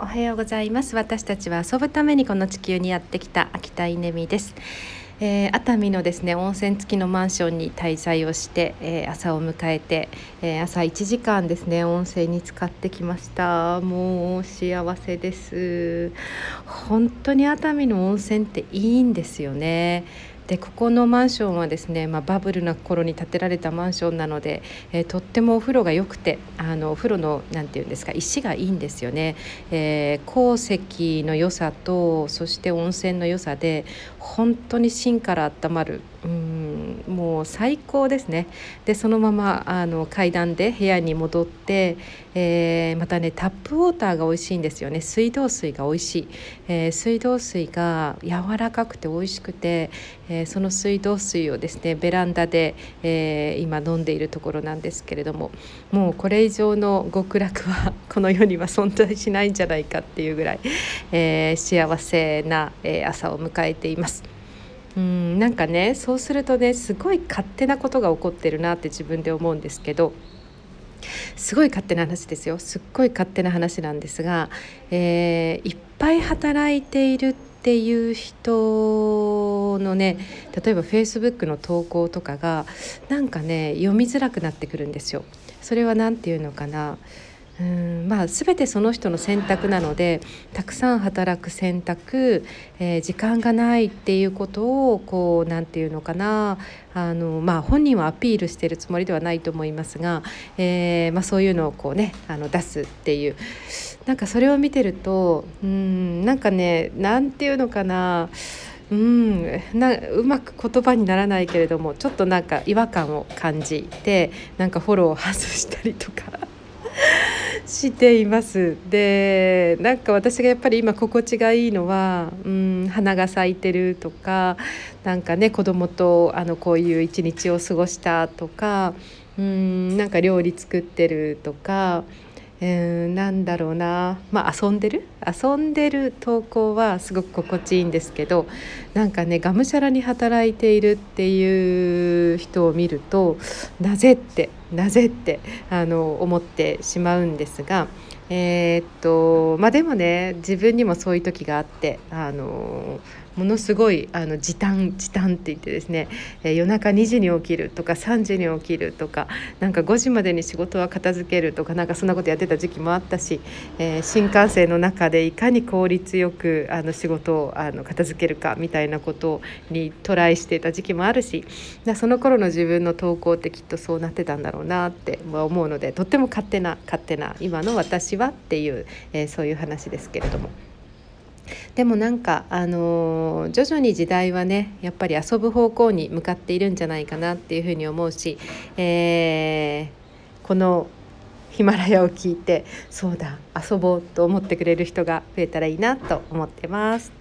おはようございます。私たちは遊ぶためにこの地球にやってきた秋田稲美です、えー、熱海のですね温泉付きのマンションに滞在をして、えー、朝を迎えて、えー、朝1時間ですね温泉に使ってきました。もう幸せです。本当に熱海の温泉っていいんですよね。でここのマンションはですね、まあ、バブルな頃に建てられたマンションなので、えー、とってもお風呂が良くてあのお風呂の何て言うんですか石がいいんですよね、えー、鉱石の良さとそして温泉の良さで本当に芯から温まるうんもう最高ですね。でそのままあの階段で部屋に戻って、えー、またねタップウォーターが美味しいんですよね。水道水が美味しい、えー、水道水が柔らかくて美味しくて、えー、その水道水をですねベランダで、え今飲んでいるところなんですけれどももうこれ以上の極楽は この世には存在しないんじゃないかっていうぐらい、え幸せな、え朝を迎えています。うんなんかねそうするとねすごい勝手なことが起こってるなって自分で思うんですけどすごい勝手な話ですよすっごい勝手な話なんですが、えー、いっぱい働いているっていう人のね例えばフェイスブックの投稿とかがなんかね読みづらくなってくるんですよ。それは何て言うのかなうんまあ、全てその人の選択なのでたくさん働く選択、えー、時間がないっていうことをこう何て言うのかなあの、まあ、本人はアピールしてるつもりではないと思いますが、えー、まあ、そういうのをこうねあの出すっていう。なんかそれを見てるとうんなんかね何て言うのかなうんなうまく言葉にならないけれどもちょっとなんか違和感を感じてなんかフォローを外したりとか。しています。でなんか私がやっぱり今心地がいいのは、うん、花が咲いてるとかなんかね子供とあのこういう一日を過ごしたとかうんなんか料理作ってるとかえー、なんだろうな、まあ、遊んでる？遊んでる投稿はすごく心地いいんですけどなんかねがむしゃらに働いているっていう人を見るとなぜってなぜってあの思ってしまうんですが。えー、っとまあでもね自分にもそういう時があってあのものすごいあの時短時短って言ってですね、えー、夜中2時に起きるとか3時に起きるとかなんか5時までに仕事は片付けるとかなんかそんなことやってた時期もあったし、えー、新幹線の中でいかに効率よくあの仕事をあの片付けるかみたいなことにトライしてた時期もあるしその頃の自分の投稿ってきっとそうなってたんだろうなって思うのでとっても勝手な勝手な今の私は？っていう、えー、そういう話ですけれども。でもなんか、あのー、徐々に時代はねやっぱり遊ぶ方向に向かっているんじゃないかなっていうふうに思うし、えー、このヒマラヤを聞いてそうだ遊ぼうと思ってくれる人が増えたらいいなと思ってます。